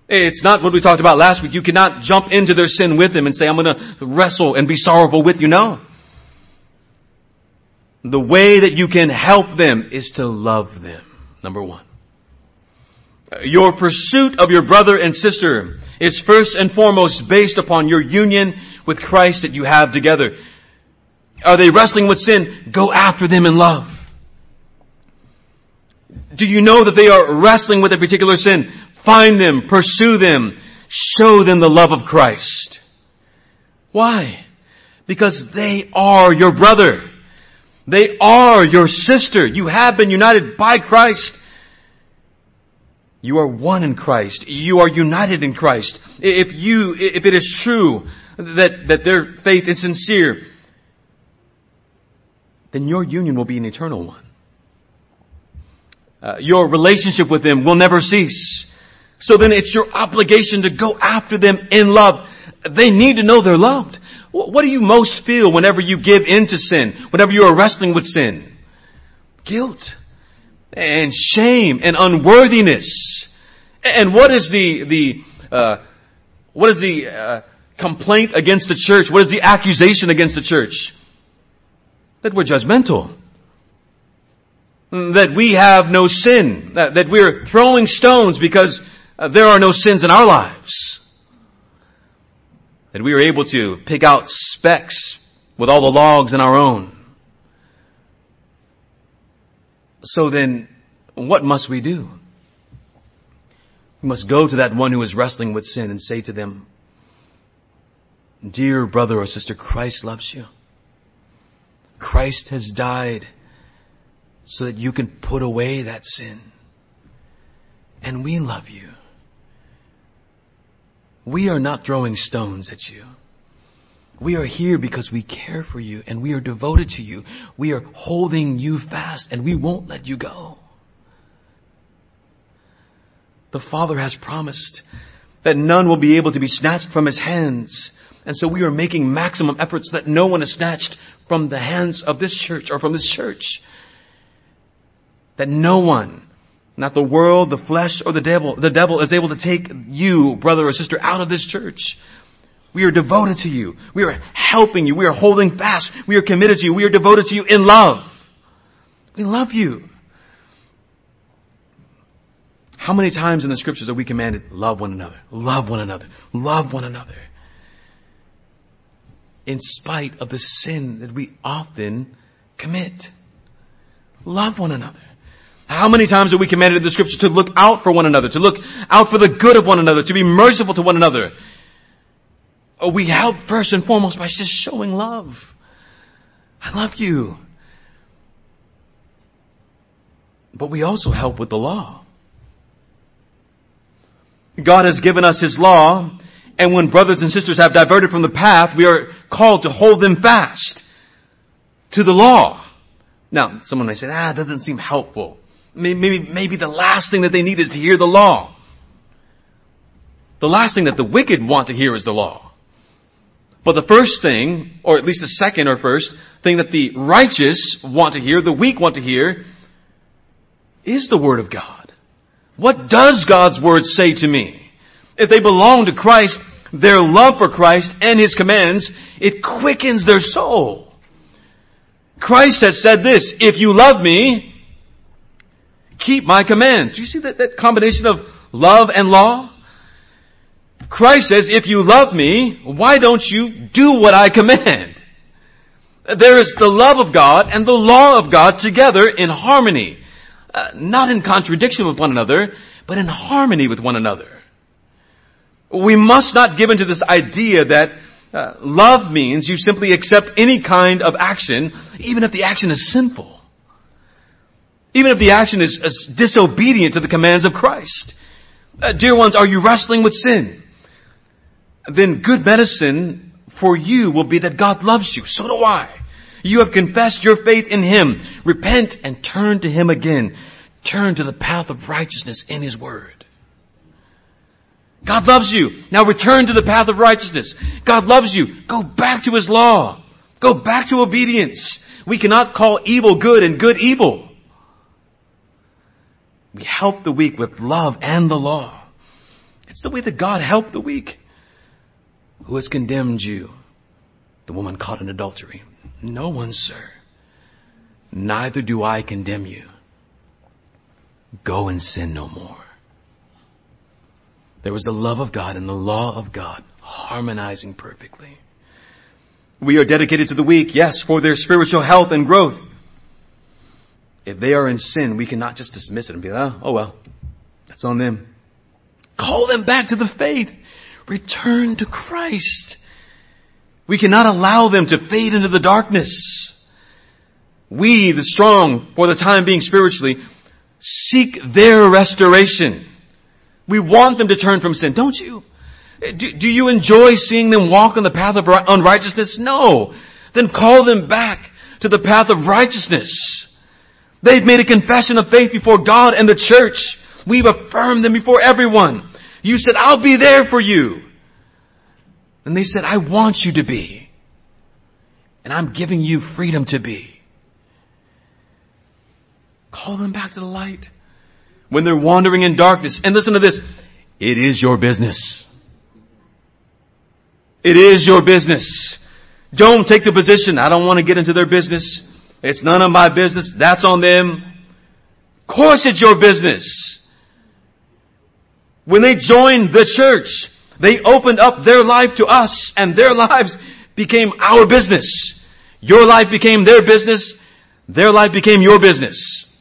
It's not what we talked about last week. You cannot jump into their sin with them and say, I'm going to wrestle and be sorrowful with you. No. The way that you can help them is to love them. Number one. Your pursuit of your brother and sister is first and foremost based upon your union with Christ that you have together. Are they wrestling with sin? Go after them in love. Do you know that they are wrestling with a particular sin? Find them, pursue them, show them the love of Christ. Why? Because they are your brother. They are your sister. You have been united by Christ. You are one in Christ. You are united in Christ. If you, if it is true that, that their faith is sincere, then your union will be an eternal one. Uh, your relationship with them will never cease. So then it's your obligation to go after them in love. They need to know they're loved. What do you most feel whenever you give in to sin? Whenever you are wrestling with sin? Guilt and shame and unworthiness. And what is the, the, uh, what is the uh, complaint against the church? What is the accusation against the church? That we're judgmental. That we have no sin. That, that we're throwing stones because uh, there are no sins in our lives. That we are able to pick out specks with all the logs in our own. So then, what must we do? We must go to that one who is wrestling with sin and say to them, Dear brother or sister, Christ loves you. Christ has died so that you can put away that sin. And we love you. We are not throwing stones at you. We are here because we care for you and we are devoted to you. We are holding you fast and we won't let you go. The Father has promised that none will be able to be snatched from His hands. And so we are making maximum efforts that no one is snatched from the hands of this church or from this church. That no one not the world, the flesh, or the devil. The devil is able to take you, brother or sister, out of this church. We are devoted to you. We are helping you. We are holding fast. We are committed to you. We are devoted to you in love. We love you. How many times in the scriptures are we commanded, love one another, love one another, love one another? In spite of the sin that we often commit. Love one another. How many times are we commanded in the scripture to look out for one another, to look out for the good of one another, to be merciful to one another? Oh, we help first and foremost by just showing love. I love you. But we also help with the law. God has given us His law, and when brothers and sisters have diverted from the path, we are called to hold them fast to the law. Now, someone may say, ah, it doesn't seem helpful. Maybe, maybe the last thing that they need is to hear the law. The last thing that the wicked want to hear is the law. But the first thing, or at least the second or first thing that the righteous want to hear, the weak want to hear, is the Word of God. What does God's Word say to me? If they belong to Christ, their love for Christ and His commands, it quickens their soul. Christ has said this, if you love me, keep my commands. Do you see that, that combination of love and law? Christ says, if you love me, why don't you do what I command? There is the love of God and the law of God together in harmony. Uh, not in contradiction with one another, but in harmony with one another. We must not give into this idea that uh, love means you simply accept any kind of action, even if the action is sinful. Even if the action is, is disobedient to the commands of Christ. Uh, dear ones, are you wrestling with sin? Then good medicine for you will be that God loves you. So do I. You have confessed your faith in Him. Repent and turn to Him again. Turn to the path of righteousness in His Word. God loves you. Now return to the path of righteousness. God loves you. Go back to His law. Go back to obedience. We cannot call evil good and good evil. We help the weak with love and the law. It's the way that God helped the weak. Who has condemned you? The woman caught in adultery. No one, sir. Neither do I condemn you. Go and sin no more. There was the love of God and the law of God harmonizing perfectly. We are dedicated to the weak, yes, for their spiritual health and growth. If they are in sin, we cannot just dismiss it and be, oh, oh well, that's on them. Call them back to the faith. Return to Christ. We cannot allow them to fade into the darkness. We, the strong, for the time being spiritually, seek their restoration. We want them to turn from sin, don't you? Eh, do, do you enjoy seeing them walk on the path of unrighteousness? No. Then call them back to the path of righteousness. They've made a confession of faith before God and the church. We've affirmed them before everyone. You said, I'll be there for you. And they said, I want you to be. And I'm giving you freedom to be. Call them back to the light. When they're wandering in darkness. And listen to this. It is your business. It is your business. Don't take the position, I don't want to get into their business. It's none of my business. That's on them. Of course it's your business. When they joined the church, they opened up their life to us and their lives became our business. Your life became their business. Their life became your business.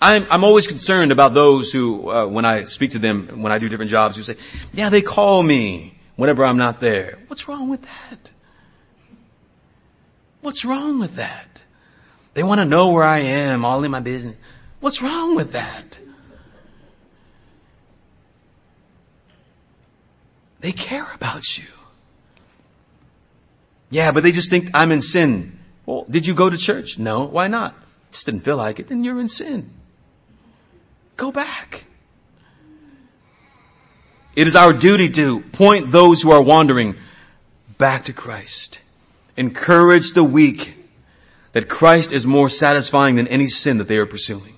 I'm, I'm always concerned about those who, uh, when I speak to them, when I do different jobs, who say, yeah, they call me whenever I'm not there. What's wrong with that? What's wrong with that? They want to know where I am, all in my business. What's wrong with that? They care about you. Yeah, but they just think I'm in sin. Well, did you go to church? No. Why not? Just didn't feel like it. Then you're in sin. Go back. It is our duty to point those who are wandering back to Christ. Encourage the weak that Christ is more satisfying than any sin that they are pursuing.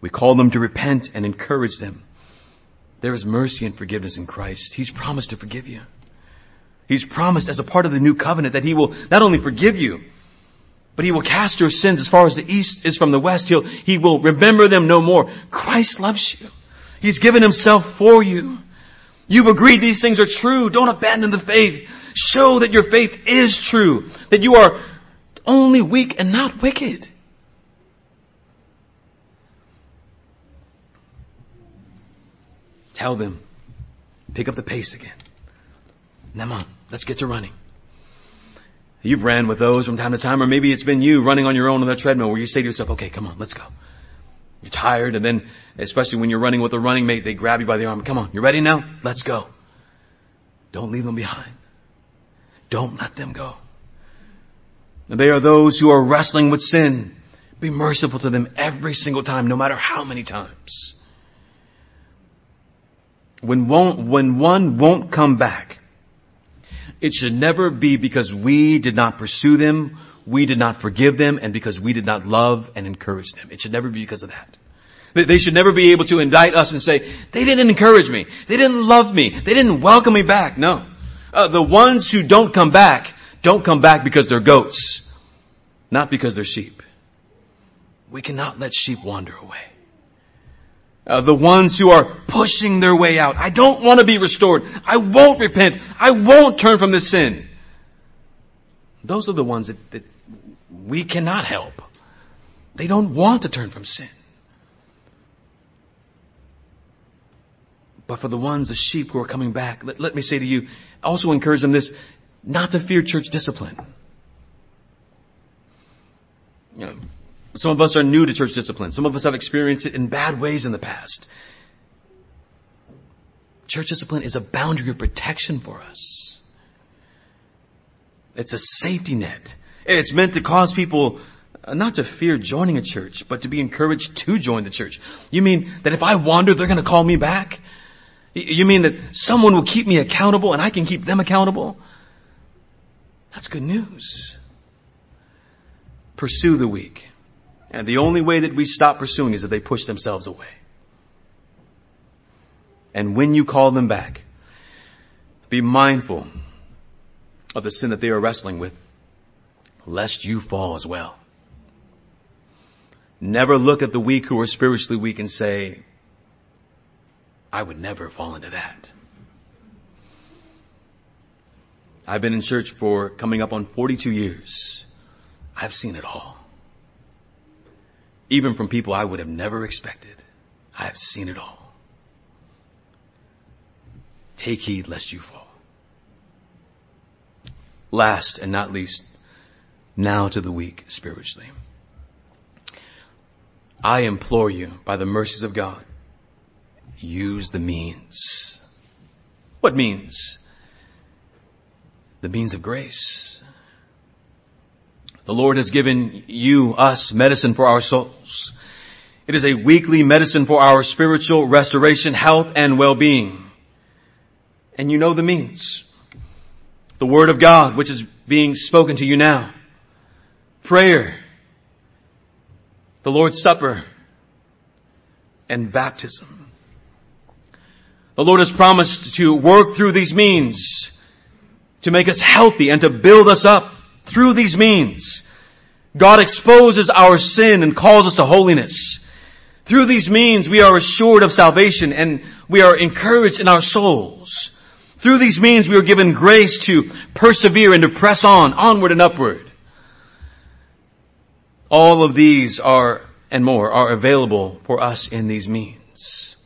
We call them to repent and encourage them there is mercy and forgiveness in Christ. He's promised to forgive you. He's promised as a part of the new covenant that he will not only forgive you, but he will cast your sins as far as the east is from the west. He'll, he will remember them no more. Christ loves you. He's given himself for you. You've agreed these things are true. Don't abandon the faith. Show that your faith is true. That you are only weak and not wicked. Tell them, pick up the pace again. Come on, let's get to running. You've ran with those from time to time, or maybe it's been you running on your own on the treadmill where you say to yourself, okay, come on, let's go. You're tired, and then, especially when you're running with a running mate, they grab you by the arm. Come on, you ready now? Let's go. Don't leave them behind. Don't let them go. They are those who are wrestling with sin. Be merciful to them every single time, no matter how many times when, won't, when one won't come back, it should never be because we did not pursue them, we did not forgive them, and because we did not love and encourage them. It should never be because of that. They should never be able to indict us and say, they didn't encourage me, they didn't love me, they didn't welcome me back. No. Uh, the ones who don't come back, don't come back because they're goats, not because they're sheep. We cannot let sheep wander away uh, the ones who are pushing their way out. I don't want to be restored. I won't repent. I won't turn from this sin. Those are the ones that, that we cannot help. They don't want to turn from sin. But for the ones, the sheep who are coming back, let, let me say to you, also encourage them this, not to fear church discipline. You know, some of us are new to church discipline. Some of us have experienced it in bad ways in the past. Church discipline is a boundary of protection for us. It's a safety net. It's meant to cause people uh, not to fear joining a church, but to be encouraged to join the church. You mean that if I wander, they're going to call me back? You mean that someone will keep me accountable and I can keep them accountable? That's good news. Pursue the weak. And the only way that we stop pursuing is if they push themselves away. And when you call them back, be mindful of the sin that they are wrestling with, lest you fall as well. Never look at the weak who are spiritually weak and say, I would never fall into that. I've been in church for coming up on 42 years. I've seen it all. Even from people I would have never expected. I have seen it all. Take heed lest you fall. Last and not least, now to the weak spiritually. I implore you by the mercies of God, use the means. What means? The means of grace. The Lord has given you, us, medicine for our souls. It is a weekly medicine for our spiritual restoration, health, and well-being. And you know the means. The Word of God, which is being spoken to you now. Prayer. The Lord's Supper. And baptism. The Lord has promised to work through these means to make us healthy and to build us up through these means. God exposes our sin and calls us to holiness. Through these means we are assured of salvation and we are encouraged in our souls. Through these means we are given grace to persevere and to press on, onward and upward. All of these are, and more, are available for us in these means.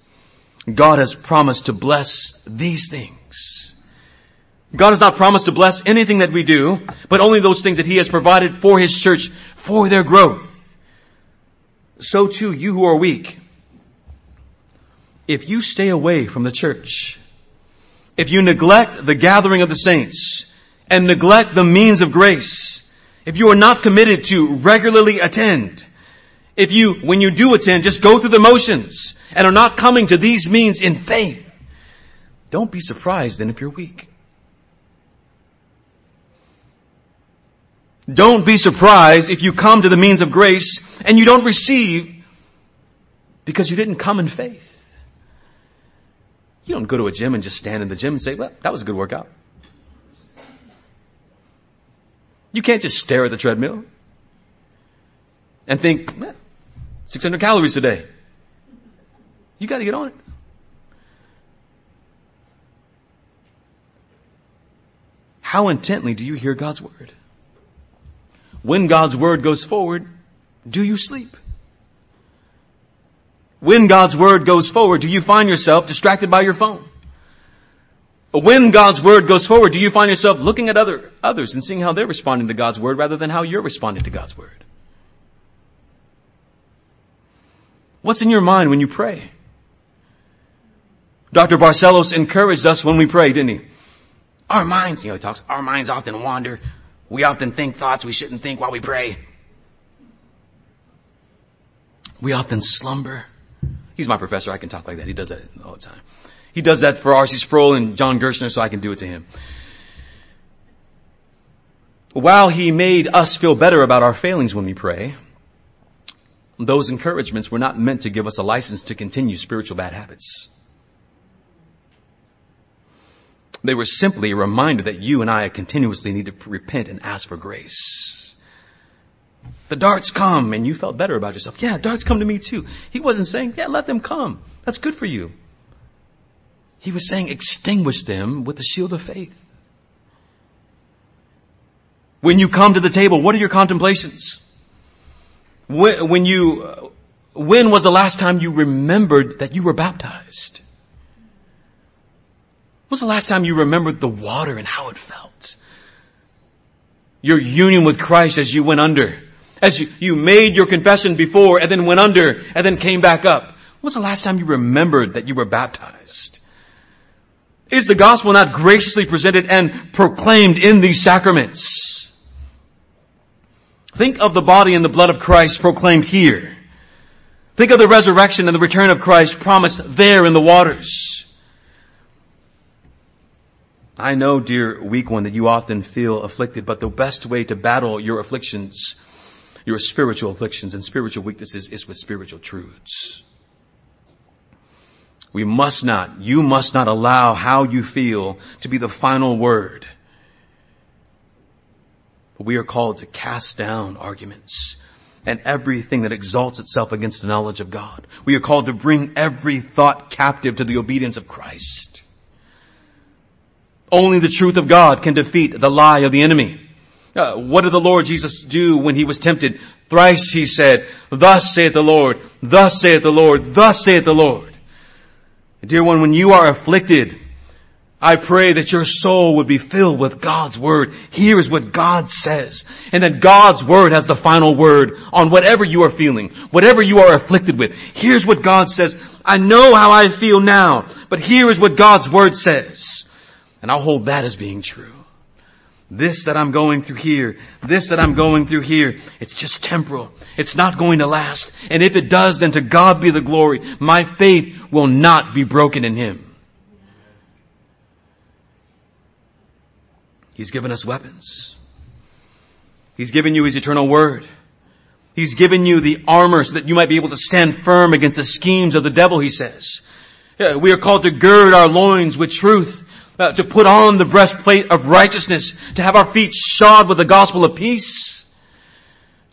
God has promised to bless these things. God has not promised to bless anything that we do, but only those things that He has provided for His church for their growth. So too, you who are weak, if you stay away from the church, if you neglect the gathering of the saints and neglect the means of grace, if you are not committed to regularly attend, if you, when you do attend, just go through the motions, and are not coming to these means in faith, don't be surprised then if you're weak. Don't be surprised if you come to the means of grace and you don't receive because you didn't come in faith. You don't go to a gym and just stand in the gym and say, well, that was a good workout. You can't just stare at the treadmill and think, 600 calories today. You got to get on it. How intently do you hear God's word? When God's word goes forward, do you sleep? When God's word goes forward, do you find yourself distracted by your phone? When God's word goes forward, do you find yourself looking at other, others and seeing how they're responding to God's word rather than how you're responding to God's word? What's in your mind when you pray? Dr. Barcellos encouraged us when we pray, didn't he? Our minds, you know, he talks, our minds often wander. We often think thoughts we shouldn't think while we pray. We often slumber. He's my professor. I can talk like that. He does that all the time. He does that for R.C. Sproul and John Gerstner, so I can do it to him. While he made us feel better about our failings when we pray, those encouragements were not meant to give us a license to continue spiritual bad habits. They were simply a reminder that you and I continuously need to repent and ask for grace. The darts come and you felt better about yourself. Yeah, darts come to me too. He wasn't saying, yeah, let them come. That's good for you. He was saying extinguish them with the shield of faith. When you come to the table, what are your contemplations? When, you, when was the last time you remembered that you were baptized? Was the last time you remembered the water and how it felt? Your union with Christ as you went under. As you, you made your confession before and then went under and then came back up. Was the last time you remembered that you were baptized? Is the gospel not graciously presented and proclaimed in these sacraments? Think of the body and the blood of Christ proclaimed here. Think of the resurrection and the return of Christ promised there in the waters. I know, dear weak one, that you often feel afflicted, but the best way to battle your afflictions, your spiritual afflictions and spiritual weaknesses is with spiritual truths. We must not, you must not allow how you feel to be the final word. But we are called to cast down arguments and everything that exalts itself against the knowledge of God. We are called to bring every thought captive to the obedience of Christ. Only the truth of God can defeat the lie of the enemy. Uh, what did the Lord Jesus do when he was tempted? Thrice he said, thus saith the Lord, thus saith the Lord, thus saith the Lord. Dear one, when you are afflicted, I pray that your soul would be filled with God's word. Here is what God says. And that God's word has the final word on whatever you are feeling, whatever you are afflicted with. Here's what God says. I know how I feel now, but here is what God's word says. And I'll hold that as being true. This that I'm going through here, this that I'm going through here, it's just temporal. It's not going to last. And if it does, then to God be the glory. My faith will not be broken in Him. He's given us weapons. He's given you His eternal word. He's given you the armor so that you might be able to stand firm against the schemes of the devil, he says. We are called to gird our loins with truth, uh, to put on the breastplate of righteousness, to have our feet shod with the gospel of peace,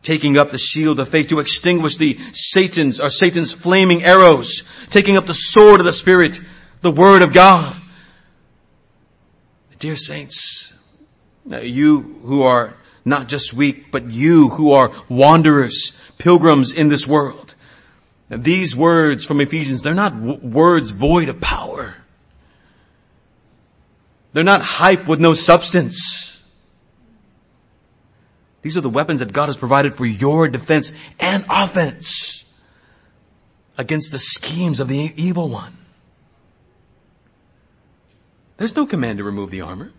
taking up the shield of faith to extinguish the Satan's or Satan's flaming arrows, taking up the sword of the Spirit, the word of God. Dear saints, you who are not just weak, but you who are wanderers, pilgrims in this world. These words from Ephesians, they're not w- words void of power. They're not hype with no substance. These are the weapons that God has provided for your defense and offense against the schemes of the evil one. There's no command to remove the armor.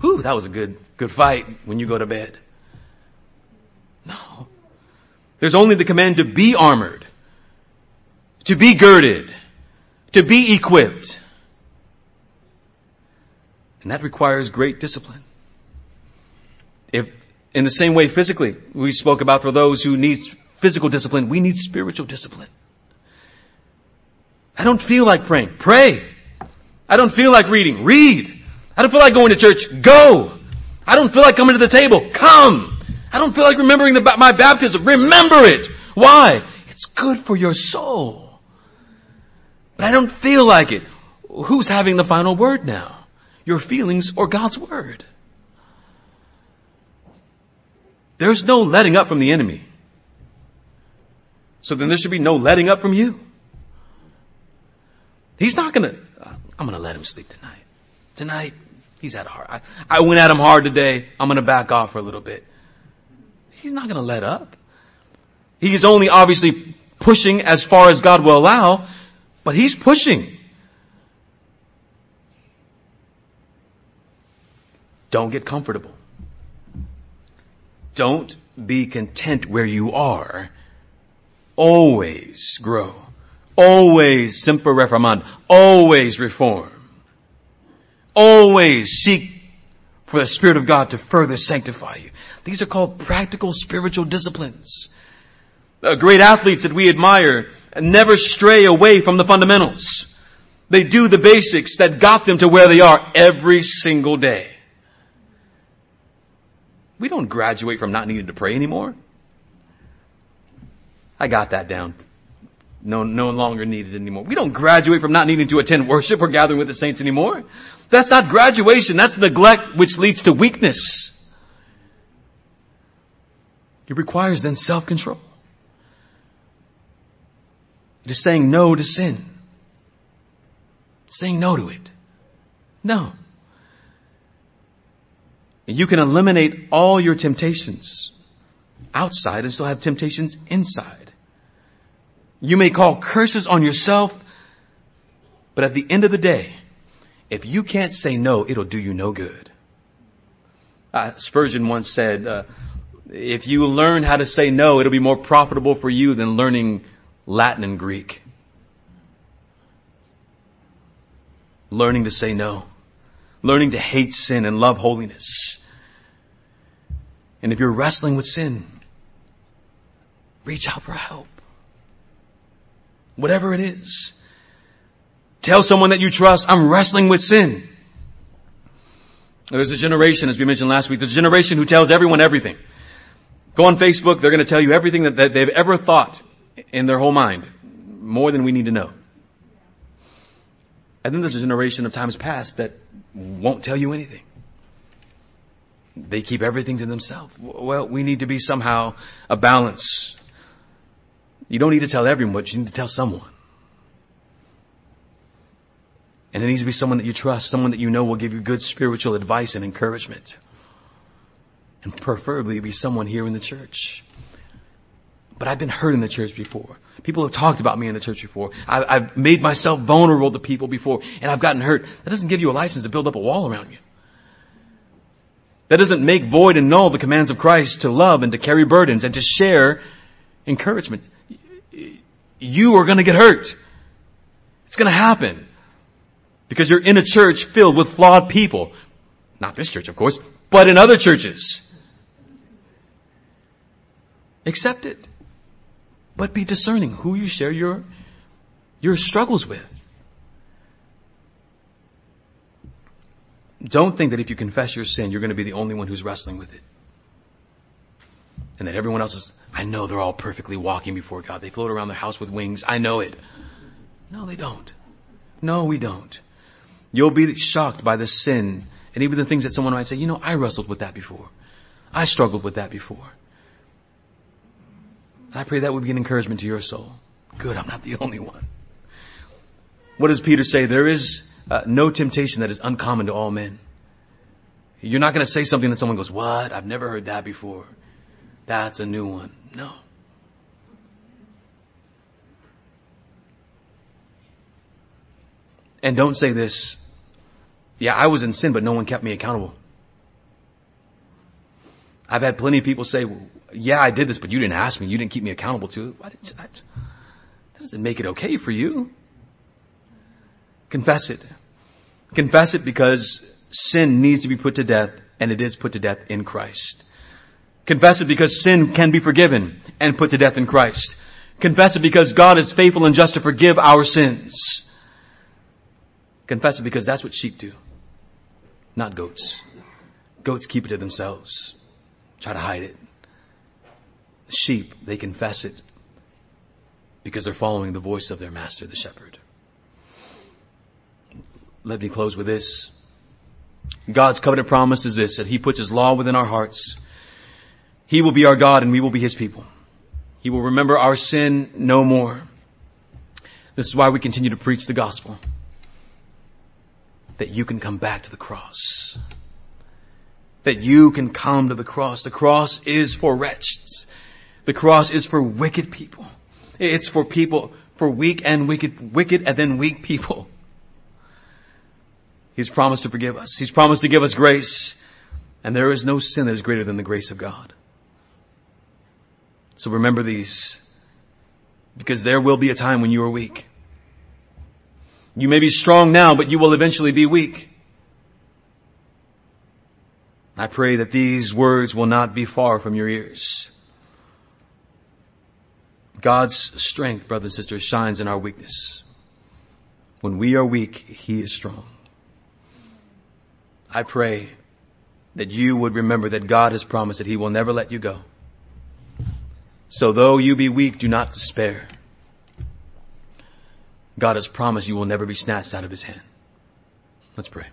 Whew, that was a good, good fight when you go to bed. No. There's only the command to be armored, to be girded, to be equipped. And that requires great discipline. If, in the same way physically, we spoke about for those who need physical discipline, we need spiritual discipline. I don't feel like praying. Pray. I don't feel like reading. Read. I don't feel like going to church. Go. I don't feel like coming to the table. Come. I don't feel like remembering the, my baptism. Remember it. Why? It's good for your soul. But I don't feel like it. Who's having the final word now? Your feelings or God's word? There's no letting up from the enemy. So then there should be no letting up from you. He's not gonna, uh, I'm gonna let him sleep tonight. Tonight, he's at hard. I, I went at him hard today. I'm to back off for a little bit. He's not to let up. He's only obviously pushing as far as God will allow, but he's pushing. Don't get comfortable. Don't be content where you are. Always grow. Always semper reformanda. Always reform. Always seek for the Spirit of God to further sanctify you. These are called practical spiritual disciplines. The great athletes that we admire never stray away from the fundamentals. They do the basics that got them to where they are every single day. We don't graduate from not needing to pray anymore. I got that down no, no longer needed anymore. We don't graduate from not needing to attend worship or gathering with the saints anymore. That's not graduation. That's neglect which leads to weakness. It requires then self-control. It is saying no to sin. Saying no to it. No. You can eliminate all your temptations outside and still have temptations inside. You may call curses on yourself, but at the end of the day, if you can't say no, it'll do you no good. Uh, Spurgeon once said, uh, if you learn how to say no, it'll be more profitable for you than learning Latin and Greek. Learning to say no. Learning to hate sin and love holiness. And if you're wrestling with sin, reach out for help. Whatever it is. Tell someone that you trust, I'm wrestling with sin. There's a generation, as we mentioned last week, there's a generation who tells everyone everything. Go on Facebook, they're going to tell you everything that, they've ever thought in their whole mind. More than we need to know. And then there's a generation of times past that won't tell you anything. They keep everything to themselves. Well, we need to be somehow a balance. You don't need to tell everyone, but you need to tell someone. And it needs to be someone that you trust, someone that you know will give you good spiritual advice and encouragement. And preferably be someone here in the church. But I've been hurt in the church before. People have talked about me in the church before. I, have made myself vulnerable to people before and I've gotten hurt. That doesn't give you a license to build up a wall around you. That doesn't make void and null the commands of Christ to love and to carry burdens and to share encouragement. You are going to get hurt. It's going to happen. Because you're in a church filled with flawed people. Not this church, of course, but in other churches. Accept it. But be discerning who you share your, your struggles with. Don't think that if you confess your sin, you're going to be the only one who's wrestling with it. And that everyone else is, I know they're all perfectly walking before God. They float around their house with wings. I know it. No, they don't. No, we don't. You'll be shocked by the sin and even the things that someone might say, you know, I wrestled with that before. I struggled with that before. I pray that would be an encouragement to your soul. Good, I'm not the only one. What does Peter say? There is uh, no temptation that is uncommon to all men. You're not going to say something that someone goes, what? I've never heard that before. That's a new one. No. And don't say this, yeah, I was in sin, but no one kept me accountable. I've had plenty of people say, well, yeah, I did this, but you didn't ask me. You didn't keep me accountable to it. Why did you, I, that doesn't make it okay for you. Confess it. Confess it because sin needs to be put to death and it is put to death in Christ. Confess it because sin can be forgiven and put to death in Christ. Confess it because God is faithful and just to forgive our sins. Confess it because that's what sheep do. Not goats. Goats keep it to themselves. Try to hide it. Sheep, they confess it because they're following the voice of their master, the shepherd. Let me close with this. God's covenant promise is this, that He puts His law within our hearts. He will be our God and we will be His people. He will remember our sin no more. This is why we continue to preach the gospel. That you can come back to the cross. That you can come to the cross. The cross is for wretches. The cross is for wicked people. It's for people, for weak and wicked, wicked and then weak people. He's promised to forgive us. He's promised to give us grace. And there is no sin that is greater than the grace of God. So remember these. Because there will be a time when you are weak. You may be strong now, but you will eventually be weak. I pray that these words will not be far from your ears. God's strength, brothers and sisters, shines in our weakness. When we are weak, He is strong. I pray that you would remember that God has promised that He will never let you go. So though you be weak, do not despair. God has promised you will never be snatched out of His hand. Let's pray.